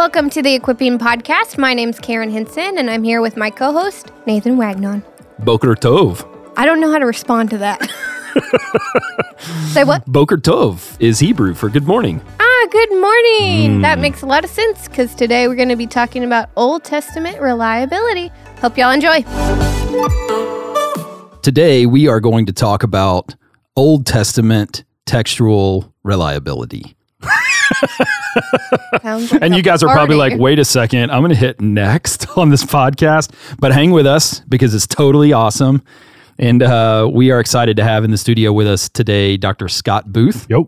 Welcome to the Equipping Podcast. My name's Karen Henson, and I'm here with my co host, Nathan Wagnon. Boker Tov. I don't know how to respond to that. Say what? Boker Tov is Hebrew for good morning. Ah, good morning. That makes a lot of sense because today we're going to be talking about Old Testament reliability. Hope y'all enjoy. Today, we are going to talk about Old Testament textual reliability. Sounds like And you guys are probably like, wait a second, I'm going to hit next on this podcast, but hang with us because it's totally awesome. And uh, we are excited to have in the studio with us today Dr. Scott Booth. Yep.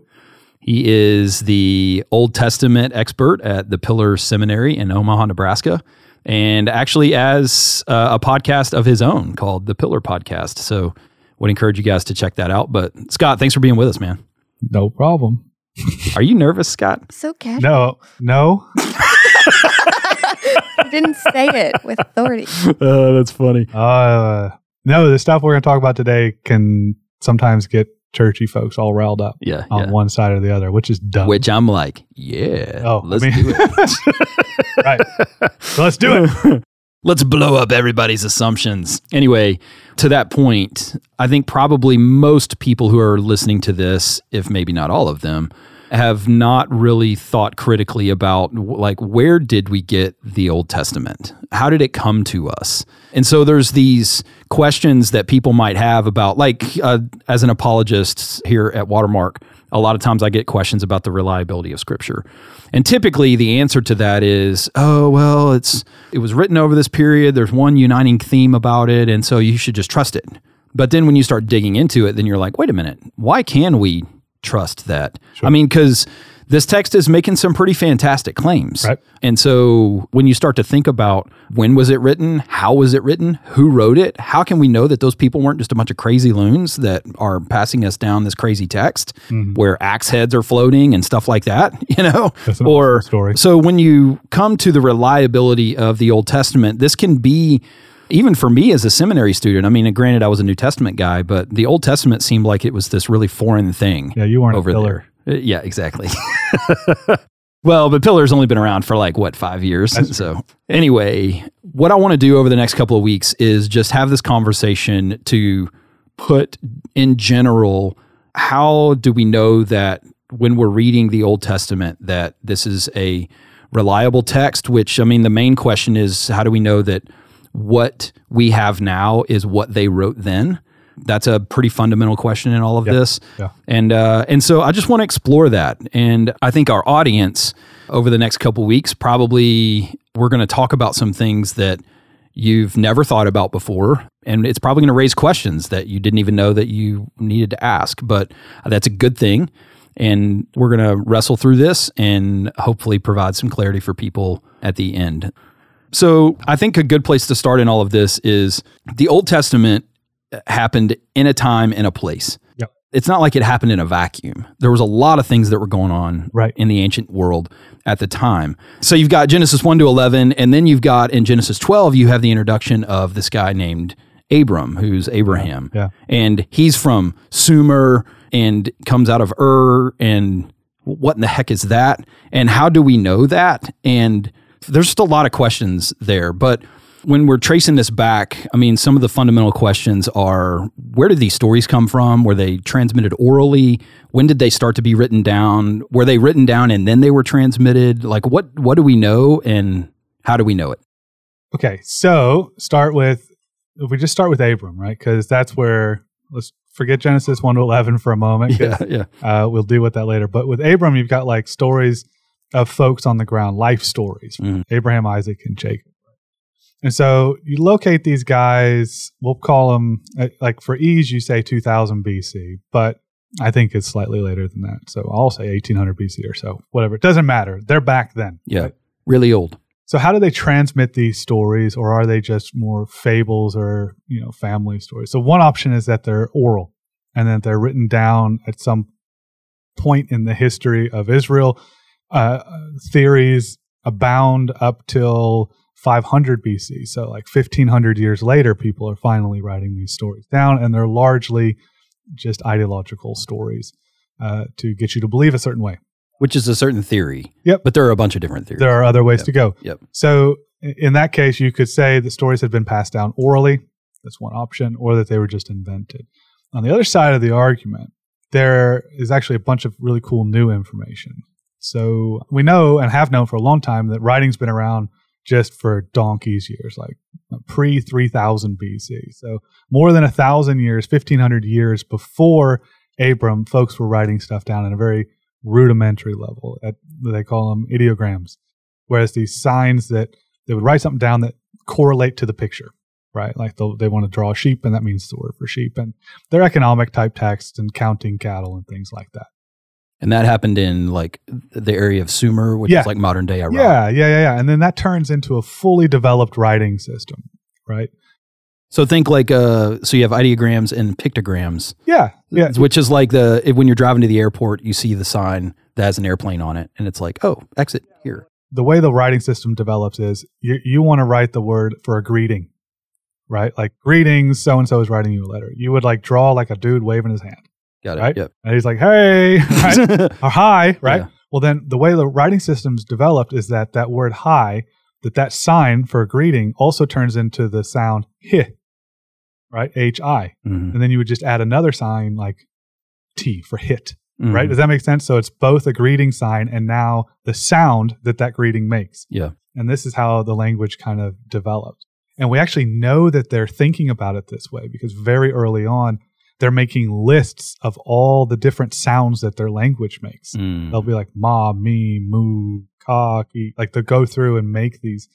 He is the Old Testament expert at the Pillar Seminary in Omaha, Nebraska, and actually has uh, a podcast of his own called the Pillar Podcast. So, would encourage you guys to check that out. But Scott, thanks for being with us, man. No problem. Are you nervous, Scott? so casual. No, no. Didn't say it with authority. Uh, that's funny. Uh, no, the stuff we're going to talk about today can sometimes get churchy folks all riled up Yeah, on yeah. one side or the other, which is dumb. Which I'm like, yeah, oh, let's mean- do it. right. So let's do it. Let's blow up everybody's assumptions. Anyway, to that point, I think probably most people who are listening to this, if maybe not all of them, have not really thought critically about like where did we get the Old Testament? How did it come to us? And so there's these questions that people might have about like uh, as an apologist here at Watermark, a lot of times I get questions about the reliability of scripture. And typically the answer to that is, oh well, it's it was written over this period, there's one uniting theme about it, and so you should just trust it. But then when you start digging into it, then you're like, wait a minute, why can we trust that? I mean, cuz this text is making some pretty fantastic claims. Right. And so when you start to think about when was it written, how was it written, who wrote it, how can we know that those people weren't just a bunch of crazy loons that are passing us down this crazy text mm-hmm. where axe heads are floating and stuff like that, you know? Or awesome story. so when you come to the reliability of the Old Testament, this can be even for me as a seminary student. I mean, granted, I was a New Testament guy, but the Old Testament seemed like it was this really foreign thing Yeah, you weren't over there. Uh, Yeah, exactly. well, but Pillar's only been around for like what five years. so anyway, what I want to do over the next couple of weeks is just have this conversation to put in general how do we know that when we're reading the Old Testament that this is a reliable text which I mean the main question is how do we know that what we have now is what they wrote then that's a pretty fundamental question in all of this yeah. and uh, and so I just want to explore that and I think our audience over the next couple weeks probably we're going to talk about some things that you've never thought about before. And it's probably going to raise questions that you didn't even know that you needed to ask. But that's a good thing. And we're going to wrestle through this and hopefully provide some clarity for people at the end. So I think a good place to start in all of this is the Old Testament happened in a time and a place. Yep. It's not like it happened in a vacuum. There was a lot of things that were going on Right. in the ancient world at the time. So you've got Genesis 1 to 11, and then you've got in Genesis 12, you have the introduction of this guy named Abram, who's Abraham. Yeah. And he's from Sumer and comes out of Ur. And what in the heck is that? And how do we know that? And there's just a lot of questions there. But when we're tracing this back, I mean, some of the fundamental questions are where did these stories come from? Were they transmitted orally? When did they start to be written down? Were they written down and then they were transmitted? Like what what do we know and how do we know it? Okay, so start with if we just start with Abram, right? Because that's where let's forget Genesis one to eleven for a moment. yeah. uh, we'll deal with that later. But with Abram, you've got like stories of folks on the ground, life stories, Mhm. Abraham, Isaac, and Jacob. And so you locate these guys. We'll call them uh, like for ease, you say 2000 BC, but I think it's slightly later than that. So I'll say 1800 BC or so. Whatever. It doesn't matter. They're back then. Yeah. Really old. So how do they transmit these stories, or are they just more fables or you know family stories? So one option is that they're oral, and that they're written down at some point in the history of Israel. Uh, theories abound up till 500 BC. So like 1500 years later, people are finally writing these stories down, and they're largely just ideological stories uh, to get you to believe a certain way. which is a certain theory. Yep. But there are a bunch of different theories. There are other ways Yep. to go. Yep. So in that case, you could say the stories had been passed down orally. That's one option, or that they were just invented. On the other side of the argument, there is actually a bunch of really cool new information. So we know and have known for a long time that writing's been around just for donkey's years, like pre 3000 BC. So more than a thousand years, 1500 years before Abram, folks were writing stuff down at a very rudimentary level. At, they call them ideograms, whereas these signs that they would write something down that correlate to the picture, right? Like they want to draw a sheep, and that means the word for sheep. And they're economic type texts and counting cattle and things like that. And that happened in like the area of Sumer, which Yeah. is like modern day Iraq. Yeah, yeah, yeah, yeah. And then that turns into a fully developed writing system, right? So think like uh so you have ideograms and pictograms. Yeah, yeah. Which is like the if, when you're driving to the airport, you see the sign that has an airplane on it and it's like, "Oh, exit here." the way the writing system develops is you, you want to write the word for a greeting, right? Like greetings, so and so is writing you a letter. You would like draw like a dude waving his hand, Got it. Right? Yep. and he's like, "Hey," right? or "Hi," right? Yeah. Well, then the way the writing system's developed is that that word "hi," that that sign for a greeting also turns into the sound "hi," right? H I, Mhm. and then you would just add another sign like T for hit, right? Mhm. Does that make sense? So it's both a greeting sign and now the sound that that greeting makes. Yeah. And this is how the language kind of developed. And we actually know that they're thinking about it this way because very early on, they're making lists of all the different sounds that their language makes. Mm. They'll be like ma, me, moo, ka, ki. Like they'll go through and make these,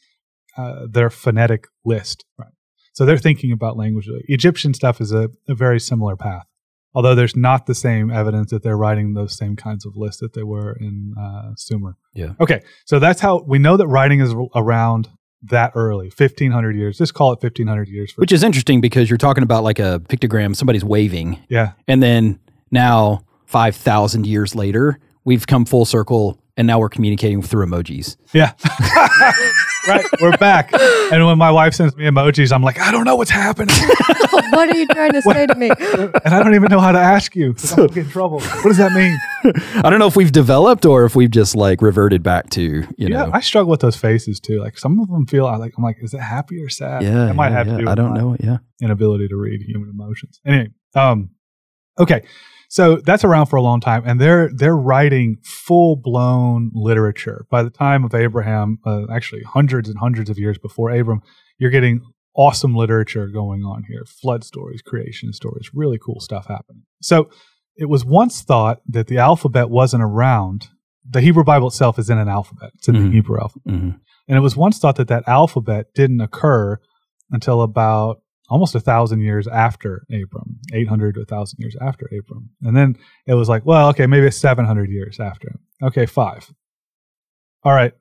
uh, their phonetic list. Right. So they're thinking about language. Egyptian stuff is a, a very similar path although there's not the same evidence that they're writing those same kinds of lists that they were in uh, Sumer. Yeah. Okay, so that's how we know that writing is around that early, 1500 years. Just call it 1500 years. For, Which is interesting because you're talking about like a pictogram, somebody's waving, yeah, and then now 5,000 years later, we've come full circle and now we're communicating through emojis. yeah. right, we're back. And when my wife sends me emojis, I'm like, I don't know what's happening, what are you trying to say to me? and I don't even know how to ask you. 'cause I'm get in trouble. What does that mean? I don't know if we've developed or if we've just like reverted back to, you yeah, know. I struggle with those faces too. Like some of them feel like I'm like, is it happy or sad? yeah, it might yeah, have yeah. to do. I don't my- know. Yeah. inability to read human emotions. Anyway, um, okay, so that's around for a long time, and they're they're writing full blown literature. By the time of Abraham, uh, actually hundreds and hundreds of years before Abram, you're getting awesome literature going on here: flood stories, creation stories, really cool stuff happening. So it was once thought that the alphabet wasn't around. The Hebrew Bible itself is in an alphabet. It's in Mhm. the Hebrew alphabet. hmm And it was once thought that that alphabet didn't occur until about almost a thousand years after Abram, 800 to a thousand years after Abram. And then it was like, well, okay, maybe it's 700 years after. Okay, five. All right,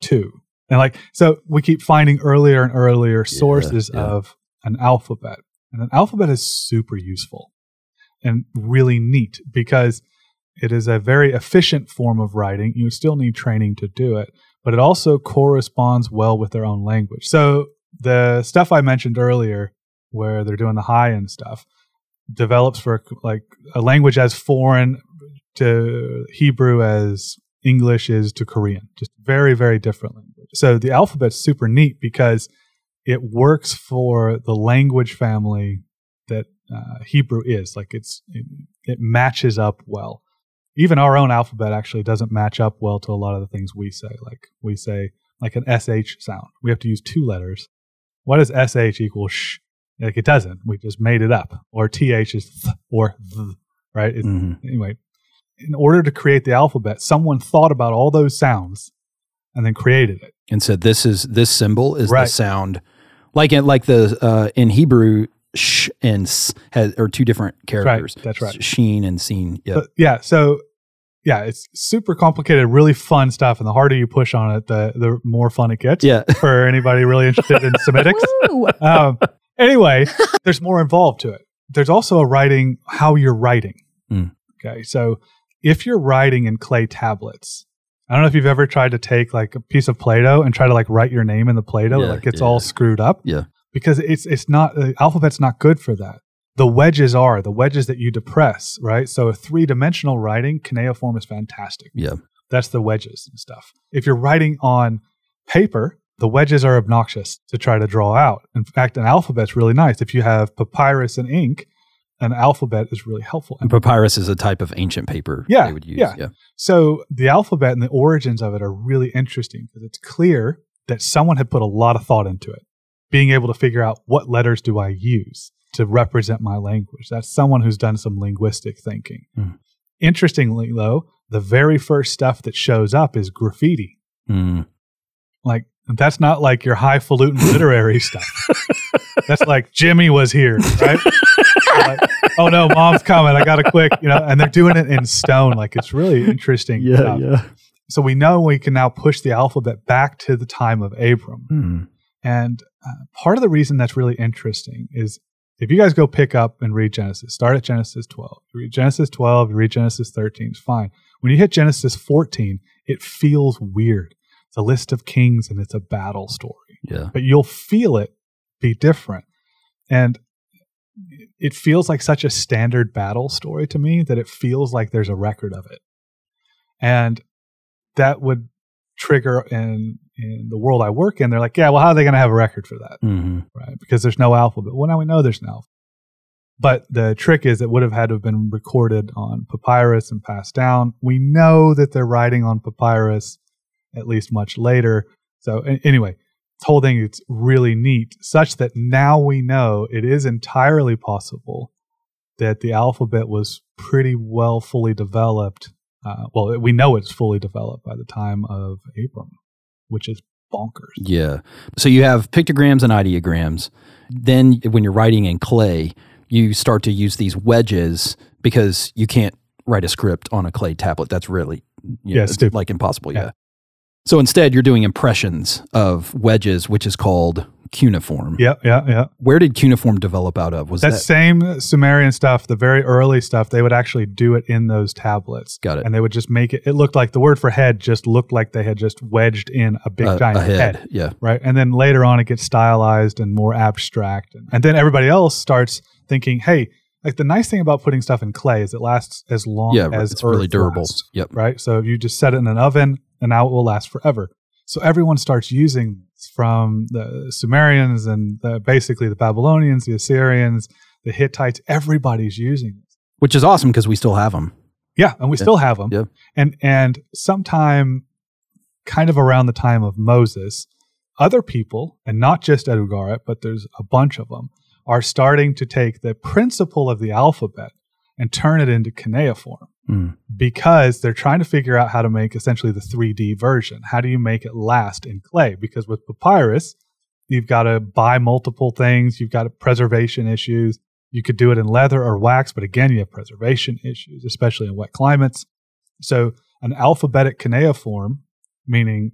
two. And like, so we keep finding earlier and earlier sources yeah. of an alphabet. And an alphabet is super useful and really neat because it is a very efficient form of writing. You still need training to do it but it also corresponds well with their own language. So the stuff I mentioned earlier, where they're doing the high end stuff, develops for like a language as foreign to Hebrew as English is to Korean. Just very, very different language. So the alphabet's super neat because it works for the language family that uh, Hebrew is. Like it's it, it matches up well even our own alphabet actually doesn't match up well to a lot of the things we say. Like we say like an sh sound. We have to use two letters. Why does sh equal sh? Like it doesn't. We just made it up. Or th is th or th, right? It's, hmm Anyway, in order to create the alphabet, someone thought about all those sounds and then created it. And said, this is, this symbol is the sound. Like in, like the, uh, in Hebrew, sh and s has, are two different characters. That's right. Sheen and seen. Yeah. But yeah, so yeah, it's super complicated, really fun stuff, and the harder you push on it, the the more fun it gets. yeah. For anybody really interested in Semitics. Um, anyway, there's more involved to it. There's also a writing how you're writing. Mm. Okay, so if you're writing in clay tablets, I don't know if you've ever tried to take like a piece of Play-Doh and try to like write your name in the Play-Doh, Yeah, like it's yeah. all screwed up. Yeah. because it's it's not the alphabet's not good for that. The wedges are the wedges that you depress, right? So three dimensional writing, cuneiform is fantastic. Yeah. That's the wedges and stuff. If you're writing on paper, the wedges are obnoxious to try to draw out. In fact, an alphabet's really nice. If you have papyrus and ink, an alphabet is really helpful. And papyrus is a type of ancient paper Yeah, they would use. yeah. yeah. So the alphabet and the origins of it are really interesting because it's clear that someone had put a lot of thought into it, being able to figure out what letters do I use to represent my language. That's someone who's done some linguistic thinking. Hmm. Interestingly, though, the very first stuff that shows up is graffiti. Mm. Like that's not like your highfalutin literary stuff. That's like Jimmy was here, right? Like, oh no, mom's coming. I got to quick, you know. And they're doing it in stone. Like it's really interesting. stuff. yeah. So we know we can now push the alphabet back to the time of Abram. Mm. And uh, part of the reason that's really interesting is if you guys go pick up and read Genesis, start at Genesis 12. Read Genesis 12, read Genesis 13, it's fine. When you hit Genesis 14, it feels weird. It's a list of kings and it's a battle story, Yeah. but you'll feel it be different. And it feels like such a standard battle story to me that it feels like there's a record of it. And that would trigger in in the world I work in, they're like, yeah, well, how are they going to have a record for that? hmm right? Because there's no alphabet. Well, now we know there's no alphabet. But the trick is it would have had to have been recorded on papyrus and passed down. We know that they're writing on papyrus at least much later. So anyway, this whole thing is really neat, such that now we know it is entirely possible that the alphabet was pretty well fully developed. Uh, well, we know it's fully developed by the time of Abram, which is bonkers. Yeah. So you have pictograms and ideograms. Then when you're writing in clay, you start to use these wedges because you can't write a script on a clay tablet. That's really you know, Yeah, it's like impossible. Yeah. Yeah. So instead, you're doing impressions of wedges, which is called cuneiform. Yeah, yeah, yeah. Where did cuneiform develop out of? Was that that same Sumerian stuff, the very early stuff, they would actually do it in those tablets. got it? And they would just make it, it looked like the word for head just looked like they had just wedged in a big A- giant a head. head. Yeah. Right. And then later on, it gets stylized and more abstract. And, and then everybody else starts thinking, hey, like the nice thing about putting stuff in clay is it lasts as long Yeah. as It's really durable. lasts, Yep. right? So if you just set it in an oven, and now it will last forever. So everyone starts using this from the Sumerians and the, basically the Babylonians, the Assyrians, the Hittites. Everybody's using this. Which is awesome because we still have them. Yeah, and we Yeah. still have them. Yeah. And and sometime, kind of around the time of Moses, other people, and not just at Ugarit, but there's a bunch of them, are starting to take the principle of the alphabet and turn it into cuneiform Mm. because they're trying to figure out how to make essentially the 3D version. How do you make it last in clay? Because with papyrus, you've got to buy multiple things, you've got preservation issues. You could do it in leather or wax, but again, you have preservation issues, especially in wet climates. So, an alphabetic cuneiform, meaning,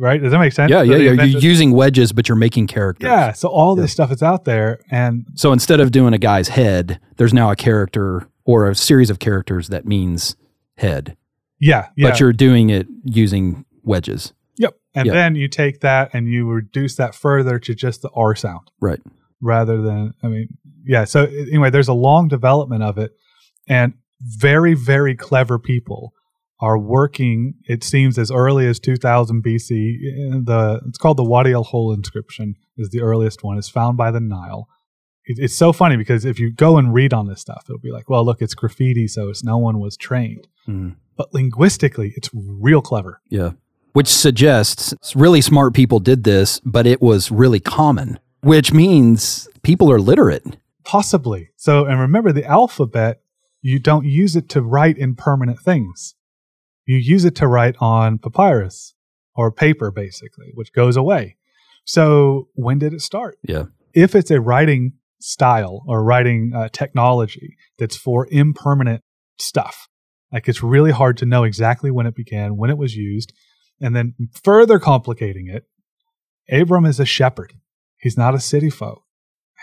right? Does that make sense? Yeah. Yeah. yeah. You're using wedges, but you're making characters. yeah. So, all this stuff is out there. And So instead of doing a guy's head, there's now a character or a series of characters that means head. yeah, yeah. But you're doing it using wedges. Yep. And Yep. then you take that and you reduce that further to just the R sound. Right. Rather than, I mean, yeah. So anyway, there's a long development of it. And very, very clever people are working, it seems, as early as 2000 BC. The It's called the Wadi al Hol inscription, is the earliest one. It's found by the Nile. It, it's so funny because if you go and read on this stuff, it'll be like, well, look, it's graffiti, so it's no one was trained. Mm. But linguistically, it's real clever. Yeah. Which suggests really smart people did this, but it was really common, which means people are literate. Possibly. So, and remember the alphabet, you don't use it to write in permanent things. You use it to write on papyrus or paper, basically, which goes away. So, when did it start? Yeah. If it's a writing style or writing uh, technology that's for impermanent stuff, like it's really hard to know exactly when it began, when it was used. And then further complicating it, Abram is a shepherd. He's not a city folk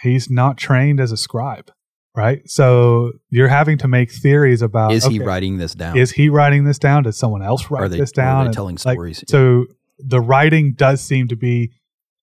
he's not trained as a scribe, right? So you're having to make theories about Is he writing this down? Is he writing this down? Does someone else write are they, this are down? they And, telling like, stories? So the writing does seem to be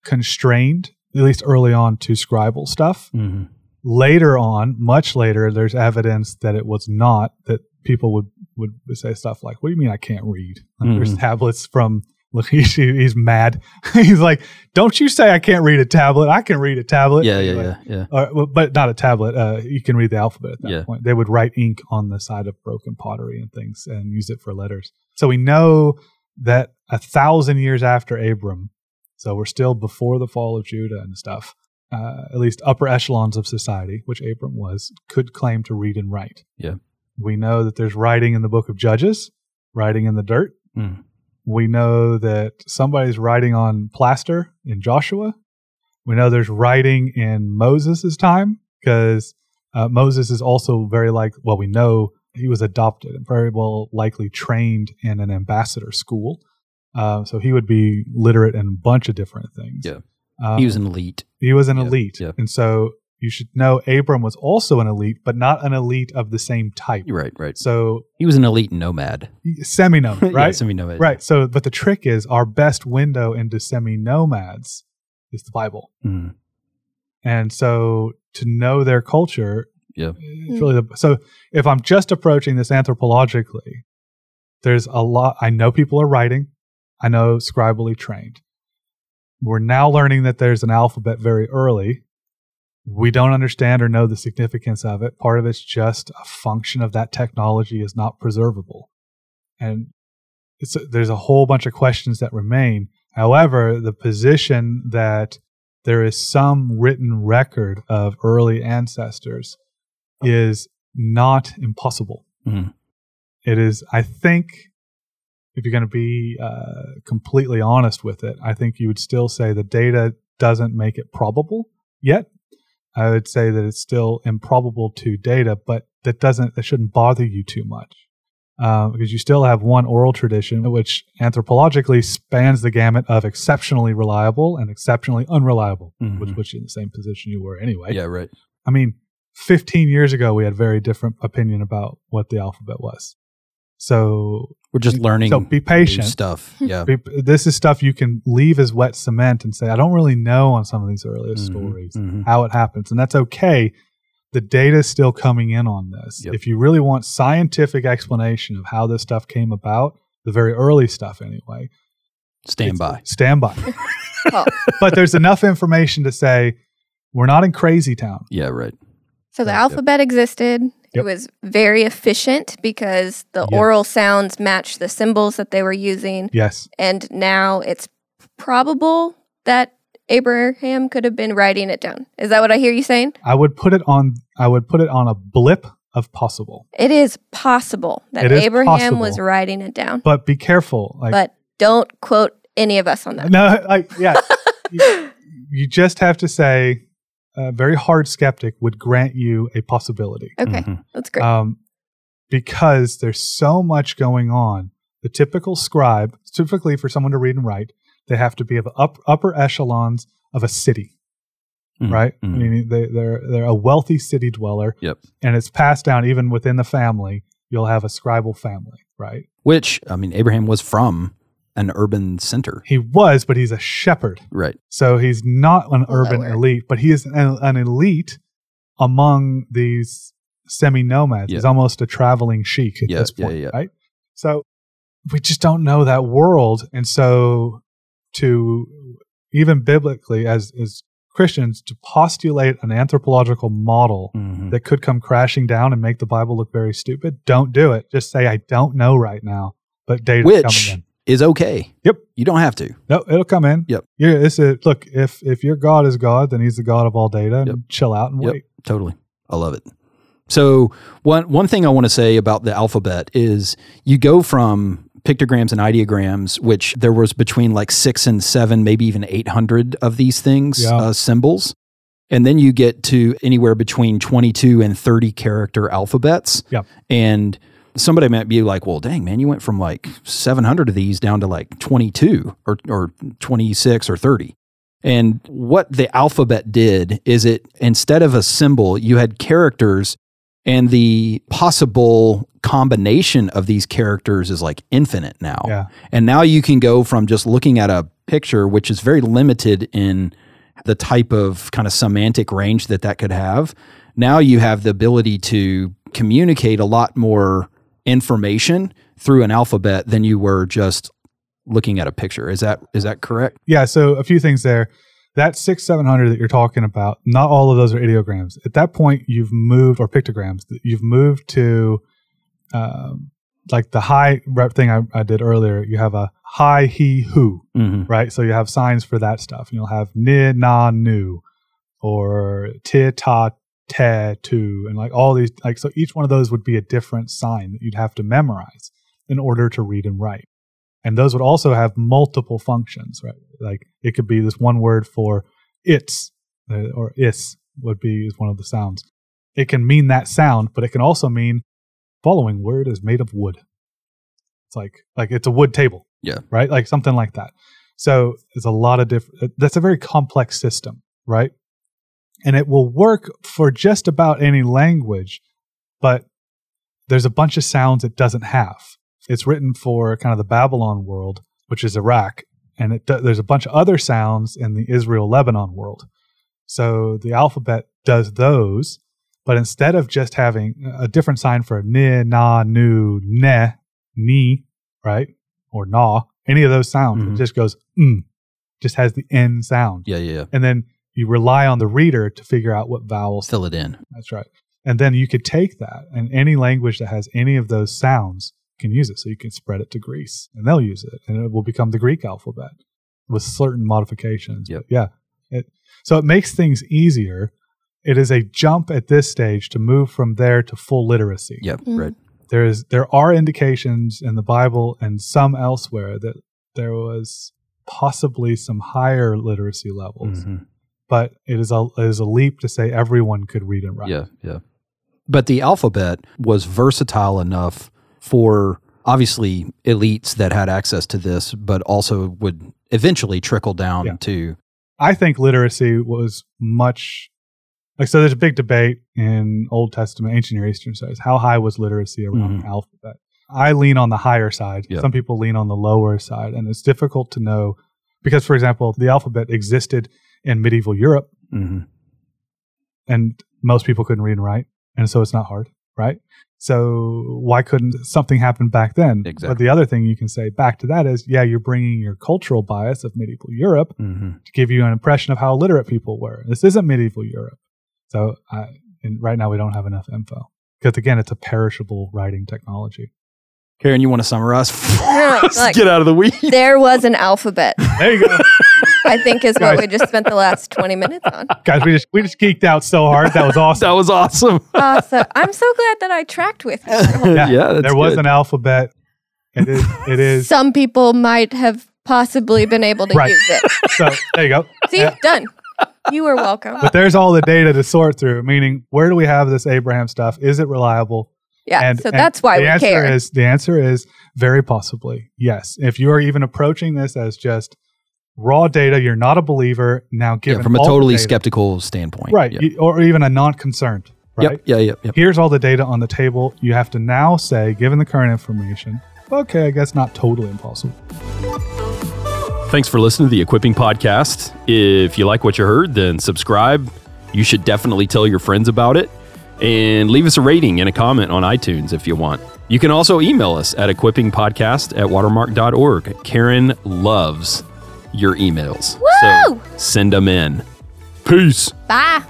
constrained, at least early on, to scribal stuff. Mhm. later on, much later, there's evidence that it was not that people would would say stuff like, "What do you mean I can't read?" Like, There's Mhm. tablets from. Look, he's, he's mad. he's like, "Don't you say I can't read a tablet? I can read a tablet." Yeah, yeah, Anyway, yeah, yeah. or, but not a tablet. Uh, you can read the alphabet at that Yeah. point. They would write ink on the side of broken pottery and things and use it for letters. So we know that a thousand years after Abram, so we're still before the fall of Judah and stuff. Uh, at least upper echelons of society, which Abram was, could claim to read and write. Yeah. We know that there's writing in the book of Judges, writing in the dirt. Mm. We know that somebody's writing on plaster in Joshua. We know there's writing in Moses' time because uh, Moses is also very like, well, we know he was adopted and very well likely trained in an ambassador school. Uh, so he would be literate in a bunch of different things. Yeah. Um, He was an elite. he was an yeah, elite. yeah. And so you should know Abram was also an elite, but not an elite of the same type. Right, right. So He was an elite nomad. semi nomad, right? yeah, semi-nomad. Right. So, but the trick is our best window into semi nomads is the Bible. Mm. And so to know their culture, Yeah. it's really the, so if I'm just approaching this anthropologically, there's a lot, I know people are writing, I know scribally trained. We're now learning that there's an alphabet very early. We don't understand or know the significance of it. Part of it's just a function of that technology is not preservable. And it's, there's a whole bunch of questions that remain. However, the position that there is some written record of early ancestors is not impossible. Mhm. It is, I think, if you're going to be uh, completely honest with it, I think you would still say the data doesn't make it probable yet. I would say that it's still improbable to data, but that doesn't, that shouldn't bother you too much. Uh, because you still have one oral tradition which anthropologically spans the gamut of exceptionally reliable and exceptionally unreliable, Mhm. which puts you in the same position you were anyway. Yeah, right. I mean, 15 years ago, we had a very different opinion about what the alphabet was. So, We're just learning so be patient. stuff. Yeah. Be- This is stuff you can leave as wet cement and say, I don't really know on some of these earliest Mhm, stories mhm. how it happens. And that's okay. The data is still coming in on this. Yep. If you really want scientific explanation of how this stuff came about, the very early stuff anyway, Stand by. Stand by. Oh. but there's enough information to say we're not in crazy town. Yeah, right. So the Yep. alphabet existed. It was very efficient because the Yes. oral sounds matched the symbols that they were using. Yes. And now it's probable that Abraham could have been writing it down. Is that what I hear you saying? I would put it on I would put it on a blip of possible. It is possible that is Abraham was writing it down. But be careful. Like but don't quote any of us on that. no, like yeah. you, you just have to say a very hard skeptic would grant you a possibility. Okay, Mhm. that's great. Um, because there's so much going on. The typical scribe, typically for someone to read and write, they have to be of up, upper echelons of a city, Mhm. right? Mhm. I mean, they, they're they're a wealthy city dweller, Yep. and it's passed down even within the family. You'll have a scribal family, right? Which, I mean, Abraham was from an urban center. He was, but he's a shepherd, Right. so he's not an urban Lower. elite, but he is an, an elite among these semi nomads. He's almost a traveling sheik at Yeah, this point, yeah. right? So we just don't know that world, and so to even biblically, as as Christians, to postulate an anthropological model Mhm. that could come crashing down and make the Bible look very stupid, don't do it. Just say I don't know right now, but data's Which coming in. Is okay. Yep. You don't have to. No, it'll come in. Yep. Yeah, it's a look. If if your God is God, then He's the God of all data. And Yep. chill out and Yep. wait. Totally. I love it. So one one thing I want to say about the alphabet is you go from pictograms and ideograms, which there was between like six and seven, maybe even eight hundred of these things, Yeah. uh, symbols, and then you get to anywhere between twenty two and thirty character alphabets. Yep. And somebody might be like, "Well, dang man, you went from like seven hundred of these down to like twenty two or or twenty six or 30. And what the alphabet did is it, instead of a symbol, you had characters, and the possible combination of these characters is like infinite now. Yeah. And now you can go from just looking at a picture, which is very limited in the type of kind of semantic range that that could have. Now you have the ability to communicate a lot more information through an alphabet than you were just looking at a picture. Is that is that correct? Yeah. So a few things there. That six seven hundred that you're talking about, not all of those are ideograms. At that point, you've moved or pictograms. You've moved to um, like the high rep thing I, I did earlier. You have a hi, he, who, Mm-hmm. right? So you have signs for that stuff. You'll have ni, na, nu, or ti, ta, te, tu, and like all these. Like so, each one of those would be a different sign that you'd have to memorize in order to read and write. And those would also have multiple functions, right? Like it could be this one word for it's, uh, or is would be is one of the sounds. It can mean that sound, but it can also mean following word is made of wood. It's like like it's a wood table. Yeah. Right? Like something like that. So it's a lot of different that's a very complex system, right? And it will work for just about any language, but there's a bunch of sounds it doesn't have. It's written for kind of the Babylon world, which is Iraq, and do, there's a bunch of other sounds in the Israel Lebanon world. So the alphabet does those, but instead of just having a different sign for ni, na, nu, ne, ni, right, or na, any of those sounds, Mhm. it just goes mm, just has the n sound, Yeah, yeah, yeah. and then you rely on the reader to figure out what vowels. Fill it in. That's right. And then you could take that, and any language that has any of those sounds can use it. So you can spread it to Greece, and they'll use it, and it will become the Greek alphabet with certain modifications. Yep. But yeah. It, so it makes things easier. It is a jump at this stage to move from there to full literacy. Yep, Mm. right. There is there are indications in the Bible and some elsewhere that there was possibly some higher literacy levels, Mhm. But it is a it is a leap to say everyone could read and write. Yeah, yeah. But the alphabet was versatile enough for obviously elites that had access to this, but also would eventually trickle down Yeah. to I think literacy was much like so. There's a big debate in Old Testament, ancient Near Eastern studies. How high was literacy around Mhm. the alphabet? I lean on the higher side. Yeah. Some people lean on the lower side, and it's difficult to know because, for example, the alphabet existed in medieval Europe, Mhm. and most people couldn't read and write, and so it's not hard, right? So why couldn't something happen back then? But the other thing you can say back to that is, yeah, you're bringing your cultural bias of medieval Europe Mhm. to give you an impression of how literate people were. This isn't medieval Europe. So I, and right now we don't have enough info because again, it's a perishable writing technology. Karen, you want to summarize? No, Let's like- get out of the weeds. There was an alphabet, There you go, I think is Guys. what we just spent the last 20 minutes on. guys. We just we just geeked out so hard. That was awesome. That was awesome. Awesome. I'm so glad that I tracked with you. that whole- yeah, that's there was good. an alphabet. It is. It is. Some people might have possibly been able to Right. use it. So there you go. See, Yeah. done. You are welcome. But there's all the data to sort through. Meaning, where do we have this Abraham stuff? Is it reliable? Yeah. And- so and that's why the we answer care. Is the answer is very possibly yes. If you are even approaching this as just raw data, you're not a believer. Now, given yeah, from a totally data- skeptical standpoint. right, Yeah. you- or even a non-concerned, right? Yep. Yeah. Yep. Yep. Here's all the data on the table. You have to now say, given the current information, okay, I guess not totally impossible. Thanks for listening to the Equipping Podcast. If you like what you heard, then subscribe. You should definitely tell your friends about it and leave us a rating and a comment on iTunes if you want. You can also email us at equippingpodcast at watermark.org. Karen loves your emails. Woo! So send them in. Peace. Bye.